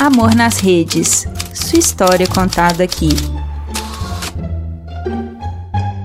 Amor nas Redes. Sua história contada aqui.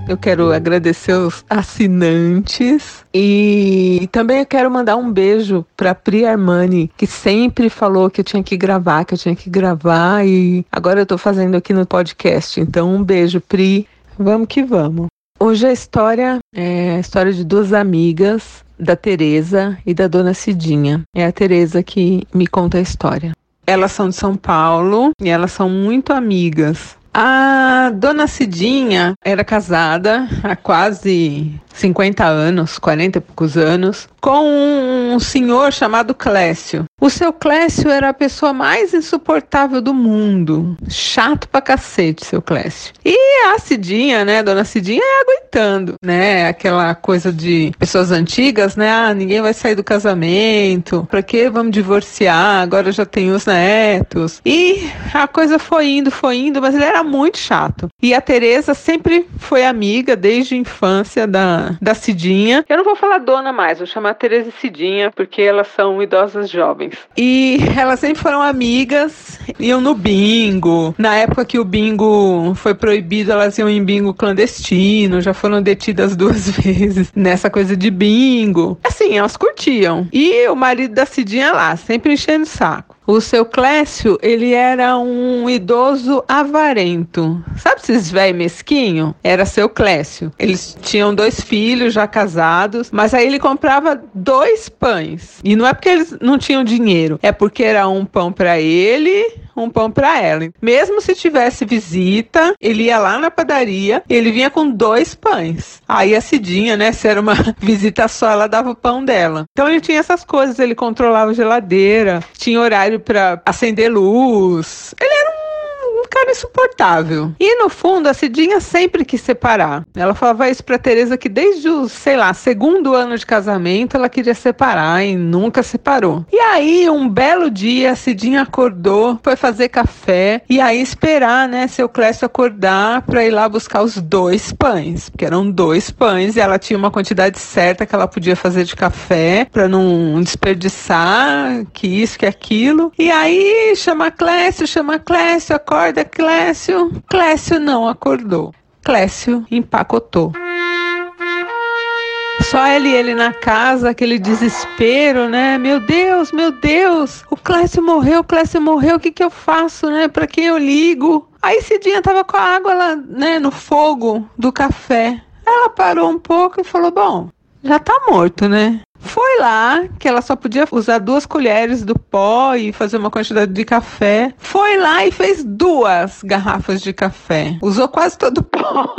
Eu quero agradecer os assinantes e também eu quero mandar um beijo para Pri Armani, que sempre falou que eu tinha que gravar, que eu tinha que gravar e agora eu tô fazendo aqui no podcast. Então um beijo, Pri. Vamos que vamos. Hoje a história é a história de duas amigas, da Teresa e da Dona Cidinha. É a Teresa que me conta a história. Elas são de São Paulo e elas são muito amigas. A dona Cidinha era casada há quase 50 anos, 40 e poucos anos, com um senhor chamado Clécio. O seu Clécio era a pessoa mais insuportável do mundo. Chato pra cacete, seu Clécio. E a Cidinha, né, dona Cidinha, é aguentando, né? Aquela coisa de pessoas antigas, né? Ah, ninguém vai sair do casamento. Pra que vamos divorciar? Agora já tem os netos. E a coisa foi indo, foi indo, mas ele era muito chato. E a Teresa sempre foi amiga desde a infância da, da Cidinha. Eu não vou falar dona mais, vou chamar Teresa e Cidinha, porque elas são idosas jovens. E elas sempre foram amigas, iam no bingo. Na época que o bingo foi proibido, elas iam em bingo clandestino, já foram detidas duas vezes nessa coisa de bingo. Assim, elas curtiam. E o marido da Cidinha lá, sempre enchendo o saco. O seu Clécio, ele era um idoso avarento. Sabe esses velho mesquinho? Era seu Clécio. Eles tinham dois filhos já casados, mas aí ele comprava dois pães. E não é porque eles não tinham dinheiro, é porque era um pão para ele, um pão para ela. Mesmo se tivesse visita, ele ia lá na padaria, ele vinha com dois pães. Aí a Cidinha, né, se era uma visita só, ela dava o pão dela. Então ele tinha essas coisas, ele controlava a geladeira, tinha horário para acender luz. Ele era insuportável. E no fundo, a Cidinha sempre quis separar. Ela falava isso pra Teresa que desde o, sei lá, segundo ano de casamento, ela queria separar e nunca separou. E aí, um belo dia, a Cidinha acordou, foi fazer café e aí esperar, né, seu Clécio acordar pra ir lá buscar os dois pães, porque eram dois pães e ela tinha uma quantidade certa que ela podia fazer de café pra não desperdiçar, que isso, que aquilo. E aí, chama Clécio, chama Clécio, acorda, Clécio. Clécio não acordou. Clécio empacotou. Só ele e ele na casa, aquele desespero, né? Meu Deus, meu Deus, o Clécio morreu, o Clécio morreu, o que que eu faço, né? Para quem eu ligo? Aí Cidinha tava com a água lá, né, no fogo do café. Ela parou um pouco e falou: Bom, já tá morto, né? Foi lá que ela só podia usar duas colheres do pó e fazer uma quantidade de café. Foi lá e fez duas garrafas de café. Usou quase todo o pó.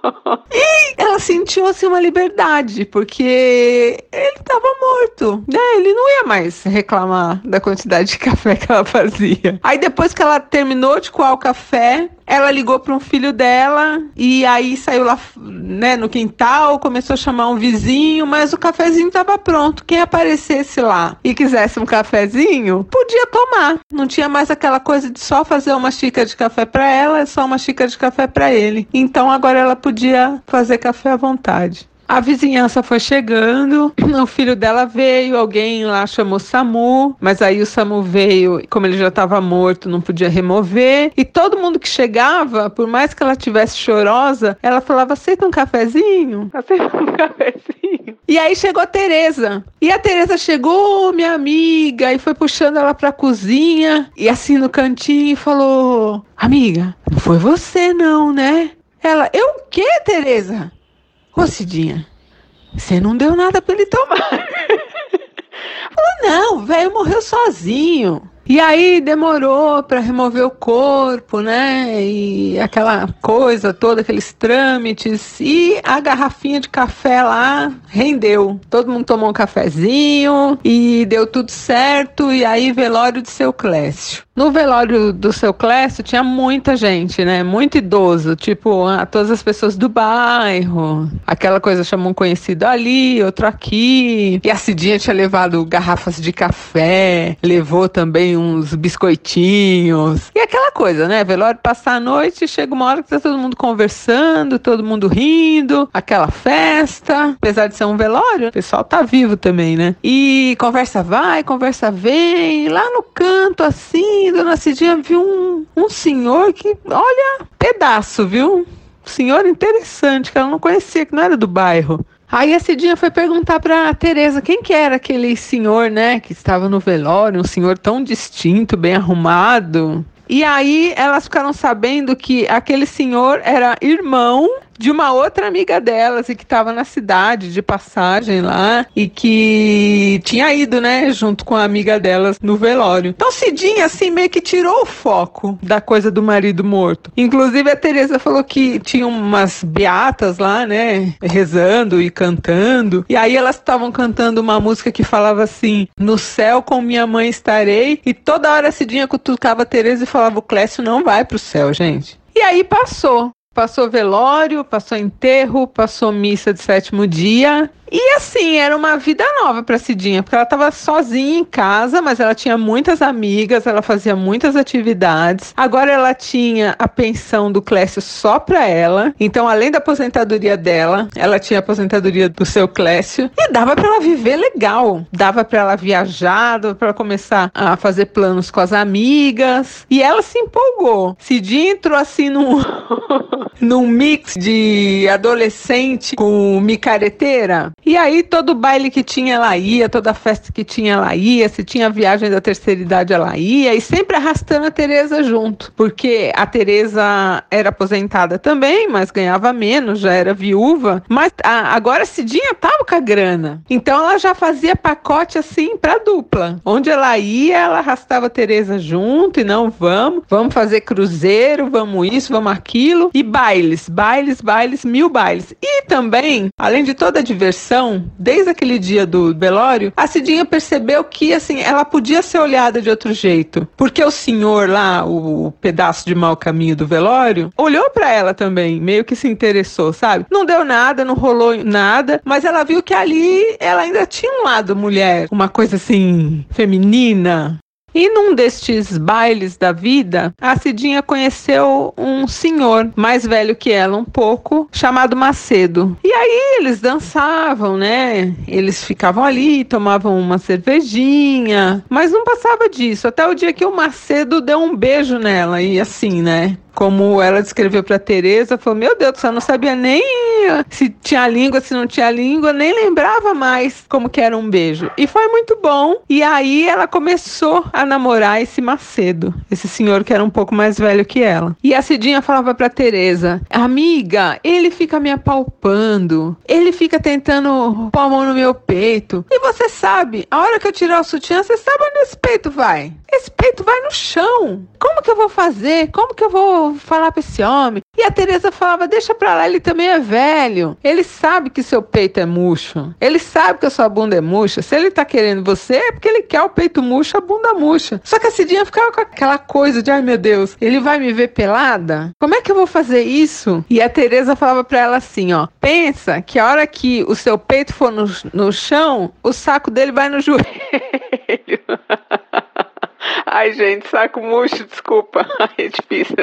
e ela sentiu assim uma liberdade, porque ele estava morto. Né? Ele não ia mais reclamar da quantidade de café que ela fazia. Aí depois que ela terminou de coar o café, ela ligou para um filho dela e aí saiu lá, né, no quintal, começou a chamar um vizinho, mas o cafezinho estava pronto. Quem aparecesse lá e quisesse um cafezinho, podia tomar. Não tinha mais aquela coisa de só fazer uma xícara de café para ela, só uma xícara de café para ele. Então agora ela podia fazer café à vontade. A vizinhança foi chegando, o filho dela veio, alguém lá chamou SAMU, mas aí o SAMU veio, como ele já estava morto, não podia remover. E todo mundo que chegava, por mais que ela tivesse chorosa, ela falava: aceita um cafezinho? Aceita um cafezinho? E aí chegou a Tereza. E a Tereza chegou, minha amiga, e foi puxando ela pra cozinha, e assim no cantinho, falou: Amiga, não foi você, não, né? Ela, eu o quê, Tereza? Ô Cidinha, você não deu nada para ele tomar. Falou, não, o velho morreu sozinho. E aí demorou para remover o corpo, né? E aquela coisa toda, aqueles trâmites. E a garrafinha de café lá rendeu. Todo mundo tomou um cafezinho e deu tudo certo. E aí, velório de seu Clécio. No velório do seu Clécio tinha muita gente, né? Muito idoso, tipo, todas as pessoas do bairro. Aquela coisa chamou um conhecido ali, outro aqui. E a Cidinha tinha levado garrafas de café, levou também uns biscoitinhos. E aquela coisa, né? Velório passar a noite, chega uma hora que tá todo mundo conversando, todo mundo rindo, aquela festa. Apesar de ser um velório, o pessoal tá vivo também, né? E conversa vai, conversa vem, lá no canto assim assim, dona Cidinha viu um, um senhor que, olha, pedaço, viu? senhor interessante, que ela não conhecia, que não era do bairro. Aí a Cidinha foi perguntar para a Teresa quem que era aquele senhor, né, que estava no velório, um senhor tão distinto, bem arrumado. E aí elas ficaram sabendo que aquele senhor era irmão de uma outra amiga delas e que estava na cidade de passagem lá e que tinha ido, né, junto com a amiga delas no velório. Então Cidinha assim meio que tirou o foco da coisa do marido morto. Inclusive a Teresa falou que tinha umas beatas lá, né, rezando e cantando. E aí elas estavam cantando uma música que falava assim: "No céu com minha mãe estarei". E toda hora a Cidinha cutucava a Teresa e falava: "O Clécio não vai pro céu, gente". E aí passou. Passou velório, passou enterro, passou missa de sétimo dia e assim, era uma vida nova para Cidinha, porque ela estava sozinha em casa, mas ela tinha muitas amigas, ela fazia muitas atividades. Agora ela tinha a pensão do Clécio só para ela. Então, além da aposentadoria dela, ela tinha a aposentadoria do seu Clécio e dava para ela viver legal. Dava para ela viajar, dava para começar a fazer planos com as amigas. E ela se empolgou. Cidinha entrou assim num num mix de adolescente com micareteira e aí todo baile que tinha ela ia, toda festa que tinha ela ia, se tinha viagem da terceira idade ela ia, e sempre arrastando a Tereza junto, porque a Tereza era aposentada também, mas ganhava menos, já era viúva, mas a, agora Cidinha tava com a grana. Então ela já fazia pacote assim para dupla. Onde ela ia, ela arrastava a Tereza junto e não vamos, vamos fazer cruzeiro, vamos isso, vamos aquilo e bailes, bailes, bailes, mil bailes. E também, além de toda a diversão desde aquele dia do velório, a Cidinha percebeu que, assim, ela podia ser olhada de outro jeito. Porque o senhor lá, o pedaço de mau caminho do velório, olhou para ela também, meio que se interessou, sabe? Não deu nada, não rolou nada, mas ela viu que ali ela ainda tinha um lado mulher, uma coisa assim, feminina, e num destes bailes da vida, a Cidinha conheceu um senhor mais velho que ela um pouco, chamado Macedo. E aí eles dançavam, né? Eles ficavam ali, tomavam uma cervejinha, mas não passava disso, até o dia que o Macedo deu um beijo nela e assim, né? Como ela descreveu para Teresa, falou: "Meu Deus, eu não sabia nem se tinha língua, se não tinha língua, nem lembrava mais como que era um beijo". E foi muito bom. E aí ela começou a namorar esse Macedo, esse senhor que era um pouco mais velho que ela. E a Cidinha falava para Teresa: "Amiga, ele fica me apalpando, ele fica tentando pôr a mão no meu peito. E você sabe, a hora que eu tirar o sutiã, você sabe onde esse peito vai? Esse peito vai no chão. Como que eu vou fazer? Como que eu vou falar pra esse homem. E a Teresa falava: deixa pra lá, ele também é velho. Ele sabe que seu peito é murcho. Ele sabe que a sua bunda é murcha. Se ele tá querendo você, é porque ele quer o peito murcho, a bunda murcha. Só que a Cidinha ficava com aquela coisa de: ai meu Deus, ele vai me ver pelada? Como é que eu vou fazer isso? E a Teresa falava pra ela assim: ó, pensa que a hora que o seu peito for no, no chão, o saco dele vai no joelho. Ai, gente, saco murcho, desculpa. Ai, é difícil.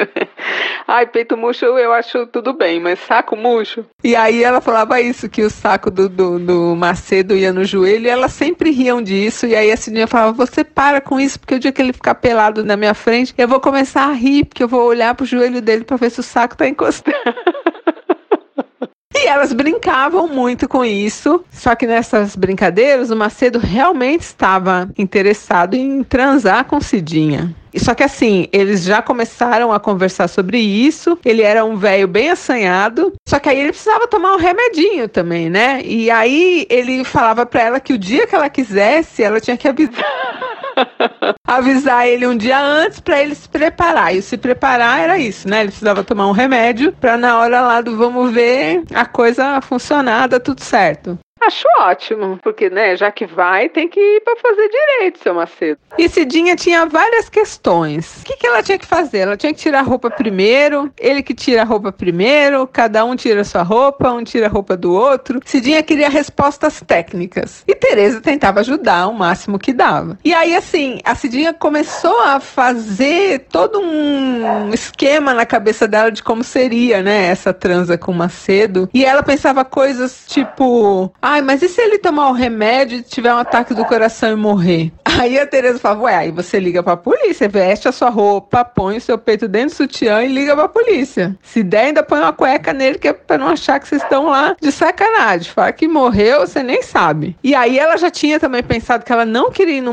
Ai, peito murcho eu acho tudo bem, mas saco murcho. E aí ela falava isso, que o saco do, do, do Macedo ia no joelho e elas sempre riam disso. E aí a Cidinha falava: Você para com isso, porque o dia que ele ficar pelado na minha frente, eu vou começar a rir, porque eu vou olhar pro joelho dele para ver se o saco tá encostando. E elas brincavam muito com isso. Só que nessas brincadeiras, o Macedo realmente estava interessado em transar com Cidinha. Só que assim, eles já começaram a conversar sobre isso. Ele era um velho bem assanhado. Só que aí ele precisava tomar um remedinho também, né? E aí ele falava para ela que o dia que ela quisesse, ela tinha que avisar. avisar ele um dia antes para ele se preparar. E se preparar era isso, né? Ele precisava tomar um remédio para na hora lá do vamos ver a coisa funcionar, dar tudo certo. Acho ótimo, porque, né, já que vai, tem que ir para fazer direito, seu Macedo. E Cidinha tinha várias questões. O que, que ela tinha que fazer? Ela tinha que tirar a roupa primeiro, ele que tira a roupa primeiro, cada um tira a sua roupa, um tira a roupa do outro. Cidinha queria respostas técnicas. E Tereza tentava ajudar o máximo que dava. E aí, assim, a Cidinha começou a fazer todo um esquema na cabeça dela de como seria, né, essa transa com o Macedo. E ela pensava coisas tipo Ai, mas e se ele tomar o remédio e tiver um ataque do coração e morrer? Aí a Tereza falava, ué, aí você liga pra polícia, veste a sua roupa, põe o seu peito dentro do sutiã e liga pra polícia. Se der, ainda põe uma cueca nele, que é pra não achar que vocês estão lá de sacanagem. Fala que morreu, você nem sabe. E aí ela já tinha também pensado que ela não queria ir no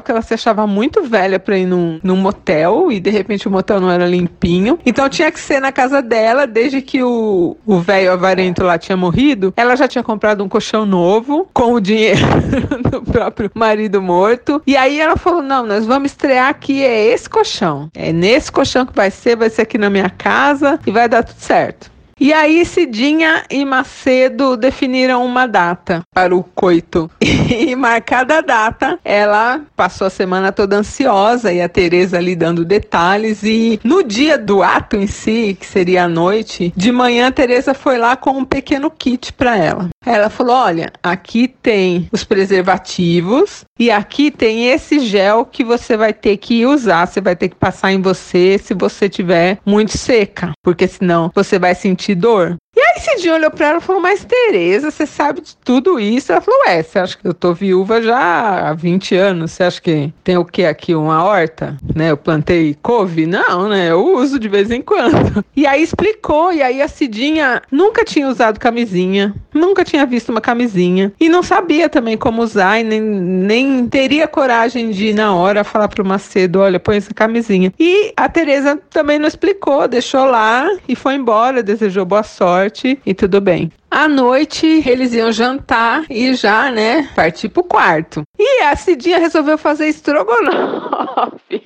motel, porque ela se achava muito velha pra ir num, num motel, e de repente o motel não era limpinho. Então tinha que ser na casa dela, desde que o velho avarento lá tinha morrido, ela já tinha comprado um colchão novo, com o dinheiro do próprio marido morto. E aí ela falou: não, nós vamos estrear aqui, é esse colchão. É nesse colchão que vai ser, vai ser aqui na minha casa e vai dar tudo certo. E aí Cidinha e Macedo definiram uma data para o coito. E marcada a data, ela passou a semana toda ansiosa e a Tereza ali dando detalhes e no dia do ato em si, que seria a noite, de manhã a Tereza foi lá com um pequeno kit para ela. Ela falou: "Olha, aqui tem os preservativos e aqui tem esse gel que você vai ter que usar, você vai ter que passar em você se você tiver muito seca, porque senão você vai sentir dor. Aí Cidinho olhou pra ela e falou, mas Tereza, você sabe de tudo isso? Ela falou, ué, você acha que eu tô viúva já há 20 anos? Você acha que tem o que aqui? Uma horta? Né? Eu plantei couve? Não, né? Eu uso de vez em quando. E aí explicou, e aí a Cidinha nunca tinha usado camisinha, nunca tinha visto uma camisinha, e não sabia também como usar, e nem, nem teria coragem de ir na hora falar pro Macedo, olha, põe essa camisinha. E a Tereza também não explicou, deixou lá e foi embora, desejou boa sorte e tudo bem. À noite, eles iam jantar e já, né, partir pro quarto. E a Cidinha resolveu fazer estrogonofe.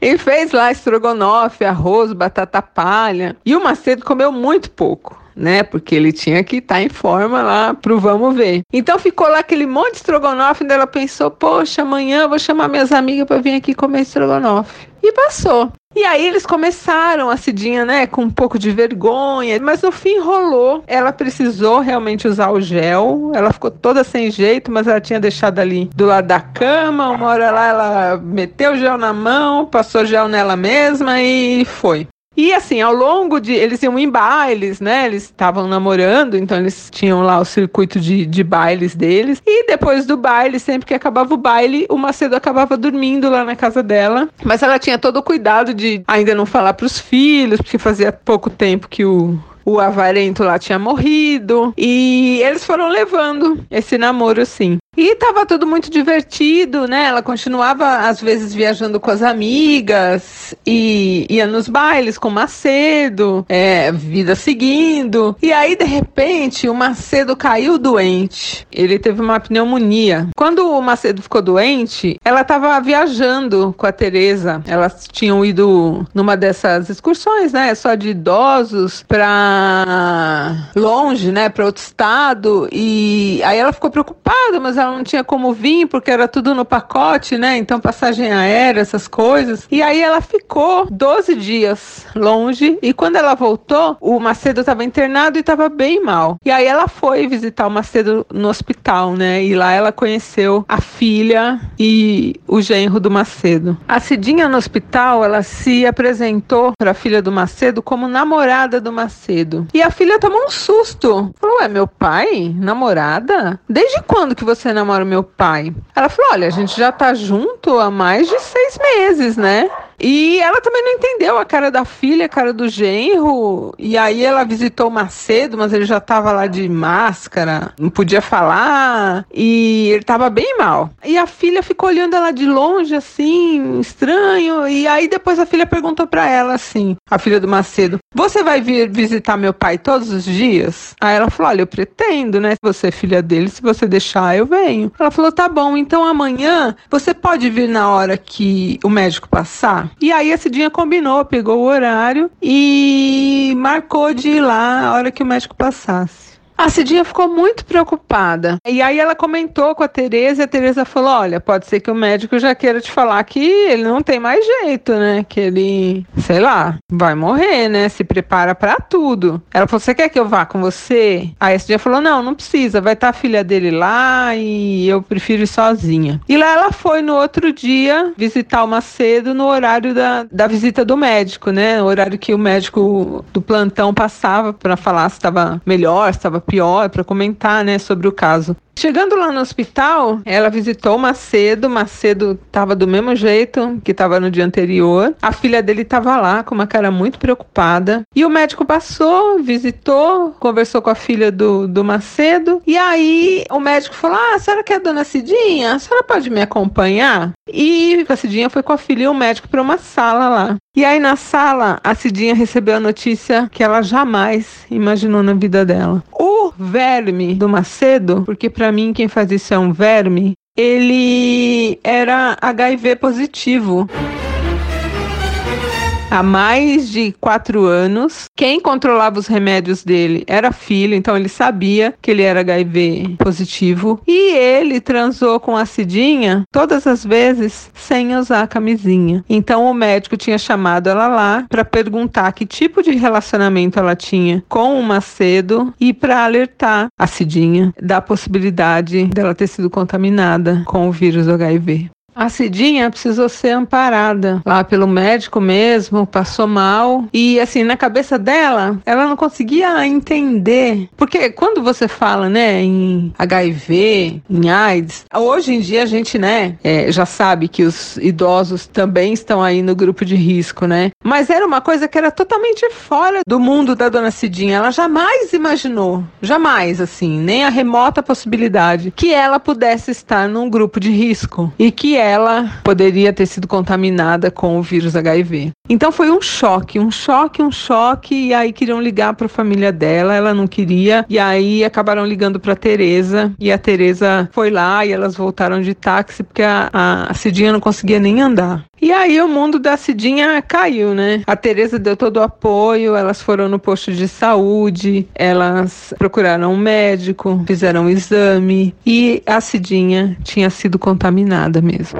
e fez lá estrogonofe, arroz, batata palha. E o Macedo comeu muito pouco né? Porque ele tinha que estar tá em forma lá pro vamos ver. Então ficou lá aquele monte de estrogonofe, e ela pensou, poxa, amanhã eu vou chamar minhas amigas para vir aqui comer estrogonofe. E passou. E aí eles começaram a Cidinha, né, com um pouco de vergonha, mas no fim rolou. Ela precisou realmente usar o gel. Ela ficou toda sem jeito, mas ela tinha deixado ali do lado da cama. Uma hora lá ela meteu o gel na mão, passou gel nela mesma e foi. E assim, ao longo de. Eles iam em bailes, né? Eles estavam namorando, então eles tinham lá o circuito de, de bailes deles. E depois do baile, sempre que acabava o baile, o Macedo acabava dormindo lá na casa dela. Mas ela tinha todo o cuidado de ainda não falar para os filhos, porque fazia pouco tempo que o o avarento lá tinha morrido. E eles foram levando esse namoro, assim. E tava tudo muito divertido, né? Ela continuava, às vezes, viajando com as amigas e ia nos bailes com o Macedo, é, vida seguindo. E aí, de repente, o Macedo caiu doente. Ele teve uma pneumonia. Quando o Macedo ficou doente, ela tava viajando com a Tereza. Elas tinham ido numa dessas excursões, né? Só de idosos pra longe, né? Pra outro estado. E aí ela ficou preocupada, mas ela ela não tinha como vir porque era tudo no pacote, né? Então passagem aérea, essas coisas. E aí ela ficou 12 dias longe e quando ela voltou, o Macedo estava internado e estava bem mal. E aí ela foi visitar o Macedo no hospital, né? E lá ela conheceu a filha e o genro do Macedo. A Cidinha no hospital, ela se apresentou para a filha do Macedo como namorada do Macedo. E a filha tomou um susto. Falou: "É meu pai? Namorada? Desde quando que você namora meu pai? Ela falou: olha, a gente já tá junto há mais de seis meses, né? E ela também não entendeu a cara da filha, a cara do genro. E aí ela visitou o Macedo, mas ele já tava lá de máscara, não podia falar. E ele tava bem mal. E a filha ficou olhando ela de longe, assim, estranho. E aí depois a filha perguntou para ela assim: a filha do Macedo, você vai vir visitar meu pai todos os dias? Aí ela falou: olha, eu pretendo, né? Você é filha dele, se você deixar, eu venho. Ela falou: tá bom, então amanhã você pode vir na hora que o médico passar? E aí esse dia combinou, pegou o horário e marcou de ir lá a hora que o médico passasse. A Cidinha ficou muito preocupada. E aí ela comentou com a Tereza e a Tereza falou: Olha, pode ser que o médico já queira te falar que ele não tem mais jeito, né? Que ele, sei lá, vai morrer, né? Se prepara para tudo. Ela falou: Você quer que eu vá com você? Aí a Cidinha falou: Não, não precisa. Vai estar tá a filha dele lá e eu prefiro ir sozinha. E lá ela foi no outro dia visitar o Macedo no horário da, da visita do médico, né? O horário que o médico do plantão passava para falar se estava melhor, se estava pior, para comentar, né, sobre o caso. Chegando lá no hospital, ela visitou Macedo. Macedo estava do mesmo jeito que estava no dia anterior. A filha dele estava lá com uma cara muito preocupada. E o médico passou, visitou, conversou com a filha do, do Macedo. E aí o médico falou: Ah, a senhora quer a dona Cidinha? A senhora pode me acompanhar? E a Cidinha foi com a filha e o médico para uma sala lá. E aí na sala, a Cidinha recebeu a notícia que ela jamais imaginou na vida dela. O verme do Macedo, porque para mim quem faz isso é um verme, ele era HIV positivo há mais de quatro anos. Quem controlava os remédios dele era a filha, então ele sabia que ele era HIV positivo. E ele transou com a Cidinha todas as vezes sem usar a camisinha. Então o médico tinha chamado ela lá para perguntar que tipo de relacionamento ela tinha com o Macedo e para alertar a Cidinha da possibilidade dela ter sido contaminada com o vírus do HIV. A Cidinha precisou ser amparada lá pelo médico mesmo, passou mal. E assim, na cabeça dela, ela não conseguia entender. Porque quando você fala, né, em HIV, em AIDS, hoje em dia a gente, né, é, já sabe que os idosos também estão aí no grupo de risco, né? Mas era uma coisa que era totalmente fora do mundo da dona Cidinha. Ela jamais imaginou, jamais, assim, nem a remota possibilidade que ela pudesse estar num grupo de risco. E que ela poderia ter sido contaminada com o vírus HIV. Então foi um choque, um choque, um choque, e aí queriam ligar para a família dela, ela não queria, e aí acabaram ligando para Teresa, e a Teresa foi lá e elas voltaram de táxi porque a, a, Cidinha não conseguia nem andar. E aí o mundo da Cidinha caiu, né? A Teresa deu todo o apoio, elas foram no posto de saúde, elas procuraram um médico, fizeram um exame e a Cidinha tinha sido contaminada mesmo.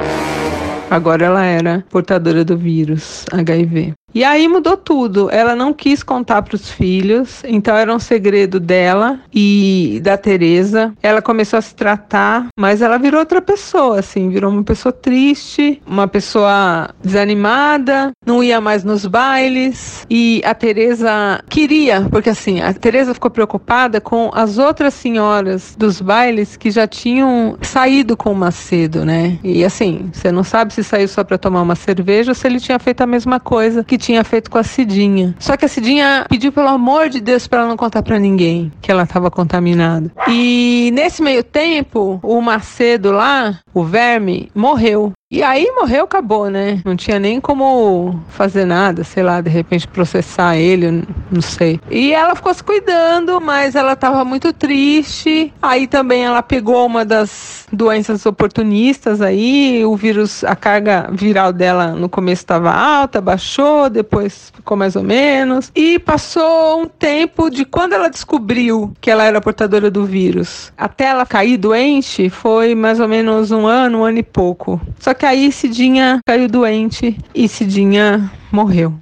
Agora ela era portadora do vírus HIV. E aí mudou tudo. Ela não quis contar para os filhos, então era um segredo dela e da Teresa. Ela começou a se tratar, mas ela virou outra pessoa, assim, virou uma pessoa triste, uma pessoa desanimada, não ia mais nos bailes. E a Teresa queria, porque assim, a Teresa ficou preocupada com as outras senhoras dos bailes que já tinham saído com o Macedo, né? E assim, você não sabe se saiu só para tomar uma cerveja ou se ele tinha feito a mesma coisa que tinha feito com a Cidinha. Só que a Cidinha pediu pelo amor de Deus para ela não contar para ninguém que ela estava contaminada. E nesse meio tempo, o Macedo lá, o verme, morreu. E aí morreu, acabou, né? Não tinha nem como fazer nada, sei lá, de repente processar ele, não sei. E ela ficou se cuidando, mas ela tava muito triste. Aí também ela pegou uma das doenças oportunistas aí, o vírus, a carga viral dela no começo estava alta, baixou, depois ficou mais ou menos. E passou um tempo de quando ela descobriu que ela era portadora do vírus até ela cair doente, foi mais ou menos um ano, um ano e pouco. Só que aí Cidinha caiu doente e Cidinha morreu.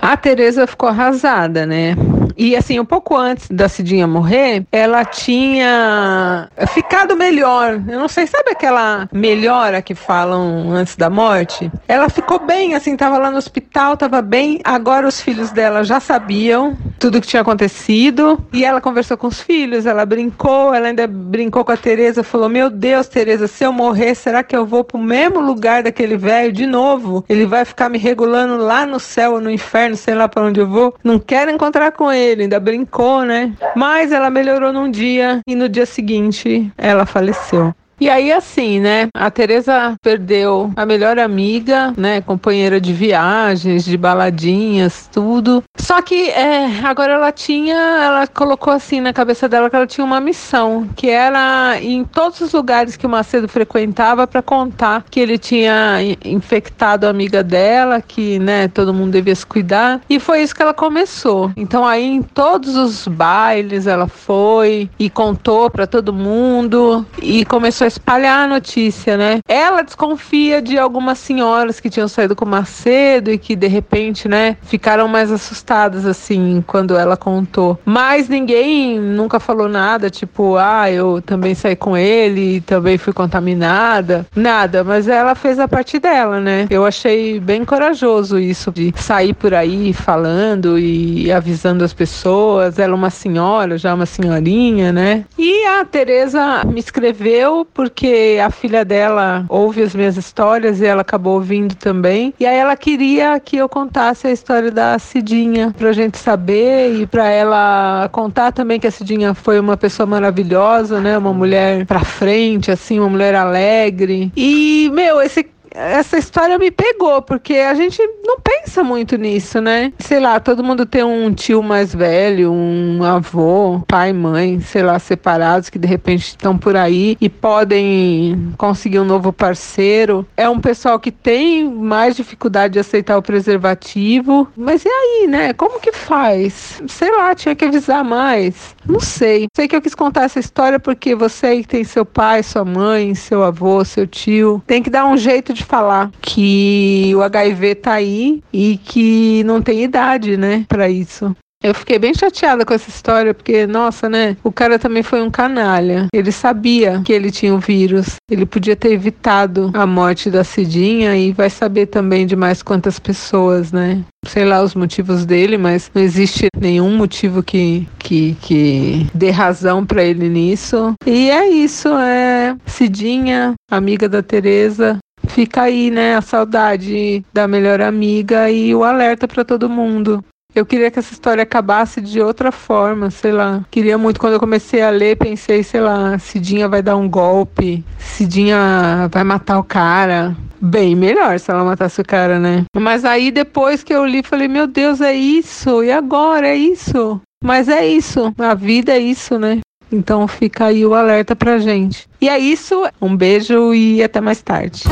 A Teresa ficou arrasada, né? E assim, um pouco antes da Cidinha morrer, ela tinha ficado melhor. Eu não sei, sabe aquela melhora que falam antes da morte? Ela ficou bem, assim, tava lá no hospital, tava bem. Agora os filhos dela já sabiam tudo que tinha acontecido. E ela conversou com os filhos, ela brincou, ela ainda brincou com a Teresa, falou: Meu Deus, Teresa, se eu morrer, será que eu vou pro mesmo lugar daquele velho de novo? Ele vai ficar me regulando lá no céu ou no inferno, sei lá para onde eu vou. Não quero encontrar com ele, ainda brincou, né? Mas ela melhorou num dia e no dia seguinte ela faleceu. E aí, assim, né? A Teresa perdeu a melhor amiga, né? Companheira de viagens, de baladinhas, tudo. Só que é, agora ela tinha, ela colocou assim na cabeça dela que ela tinha uma missão, que era em todos os lugares que o Macedo frequentava para contar que ele tinha infectado a amiga dela, que, né, todo mundo devia se cuidar. E foi isso que ela começou. Então aí em todos os bailes ela foi e contou para todo mundo e começou começou a espalhar a notícia, né? Ela desconfia de algumas senhoras que tinham saído com o Macedo e que de repente, né, ficaram mais assustadas assim quando ela contou. Mas ninguém nunca falou nada, tipo, ah, eu também saí com ele, também fui contaminada, nada. Mas ela fez a parte dela, né? Eu achei bem corajoso isso de sair por aí falando e avisando as pessoas. Ela é uma senhora, já uma senhorinha, né? E a Teresa me escreveu porque a filha dela ouve as minhas histórias e ela acabou ouvindo também. E aí ela queria que eu contasse a história da Cidinha pra gente saber e pra ela contar também que a Cidinha foi uma pessoa maravilhosa, né? Uma mulher pra frente, assim, uma mulher alegre. E, meu, esse essa história me pegou, porque a gente não pensa muito nisso, né? Sei lá, todo mundo tem um tio mais velho, um avô, pai, mãe, sei lá, separados que de repente estão por aí e podem conseguir um novo parceiro. É um pessoal que tem mais dificuldade de aceitar o preservativo. Mas e aí, né? Como que faz? Sei lá, tinha que avisar mais. Não sei. Sei que eu quis contar essa história porque você aí tem seu pai, sua mãe, seu avô, seu tio, tem que dar um jeito de falar que o HIV tá aí e que não tem idade, né, para isso. Eu fiquei bem chateada com essa história, porque, nossa, né? O cara também foi um canalha. Ele sabia que ele tinha o vírus. Ele podia ter evitado a morte da Cidinha e vai saber também de mais quantas pessoas, né? Sei lá os motivos dele, mas não existe nenhum motivo que, que, que dê razão para ele nisso. E é isso, é Cidinha, amiga da Teresa, fica aí, né, a saudade da melhor amiga e o alerta para todo mundo. Eu queria que essa história acabasse de outra forma, sei lá. Queria muito, quando eu comecei a ler, pensei, sei lá, Cidinha vai dar um golpe, Cidinha vai matar o cara. Bem melhor se ela matasse o cara, né? Mas aí depois que eu li, falei, meu Deus, é isso? E agora? É isso? Mas é isso. A vida é isso, né? Então fica aí o alerta pra gente. E é isso. Um beijo e até mais tarde.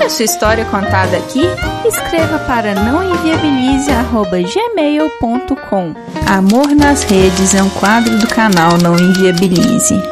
Quer a sua história contada aqui? Escreva para nãoenviabilize.gmail.com Amor nas Redes é um quadro do canal Não Enviabilize.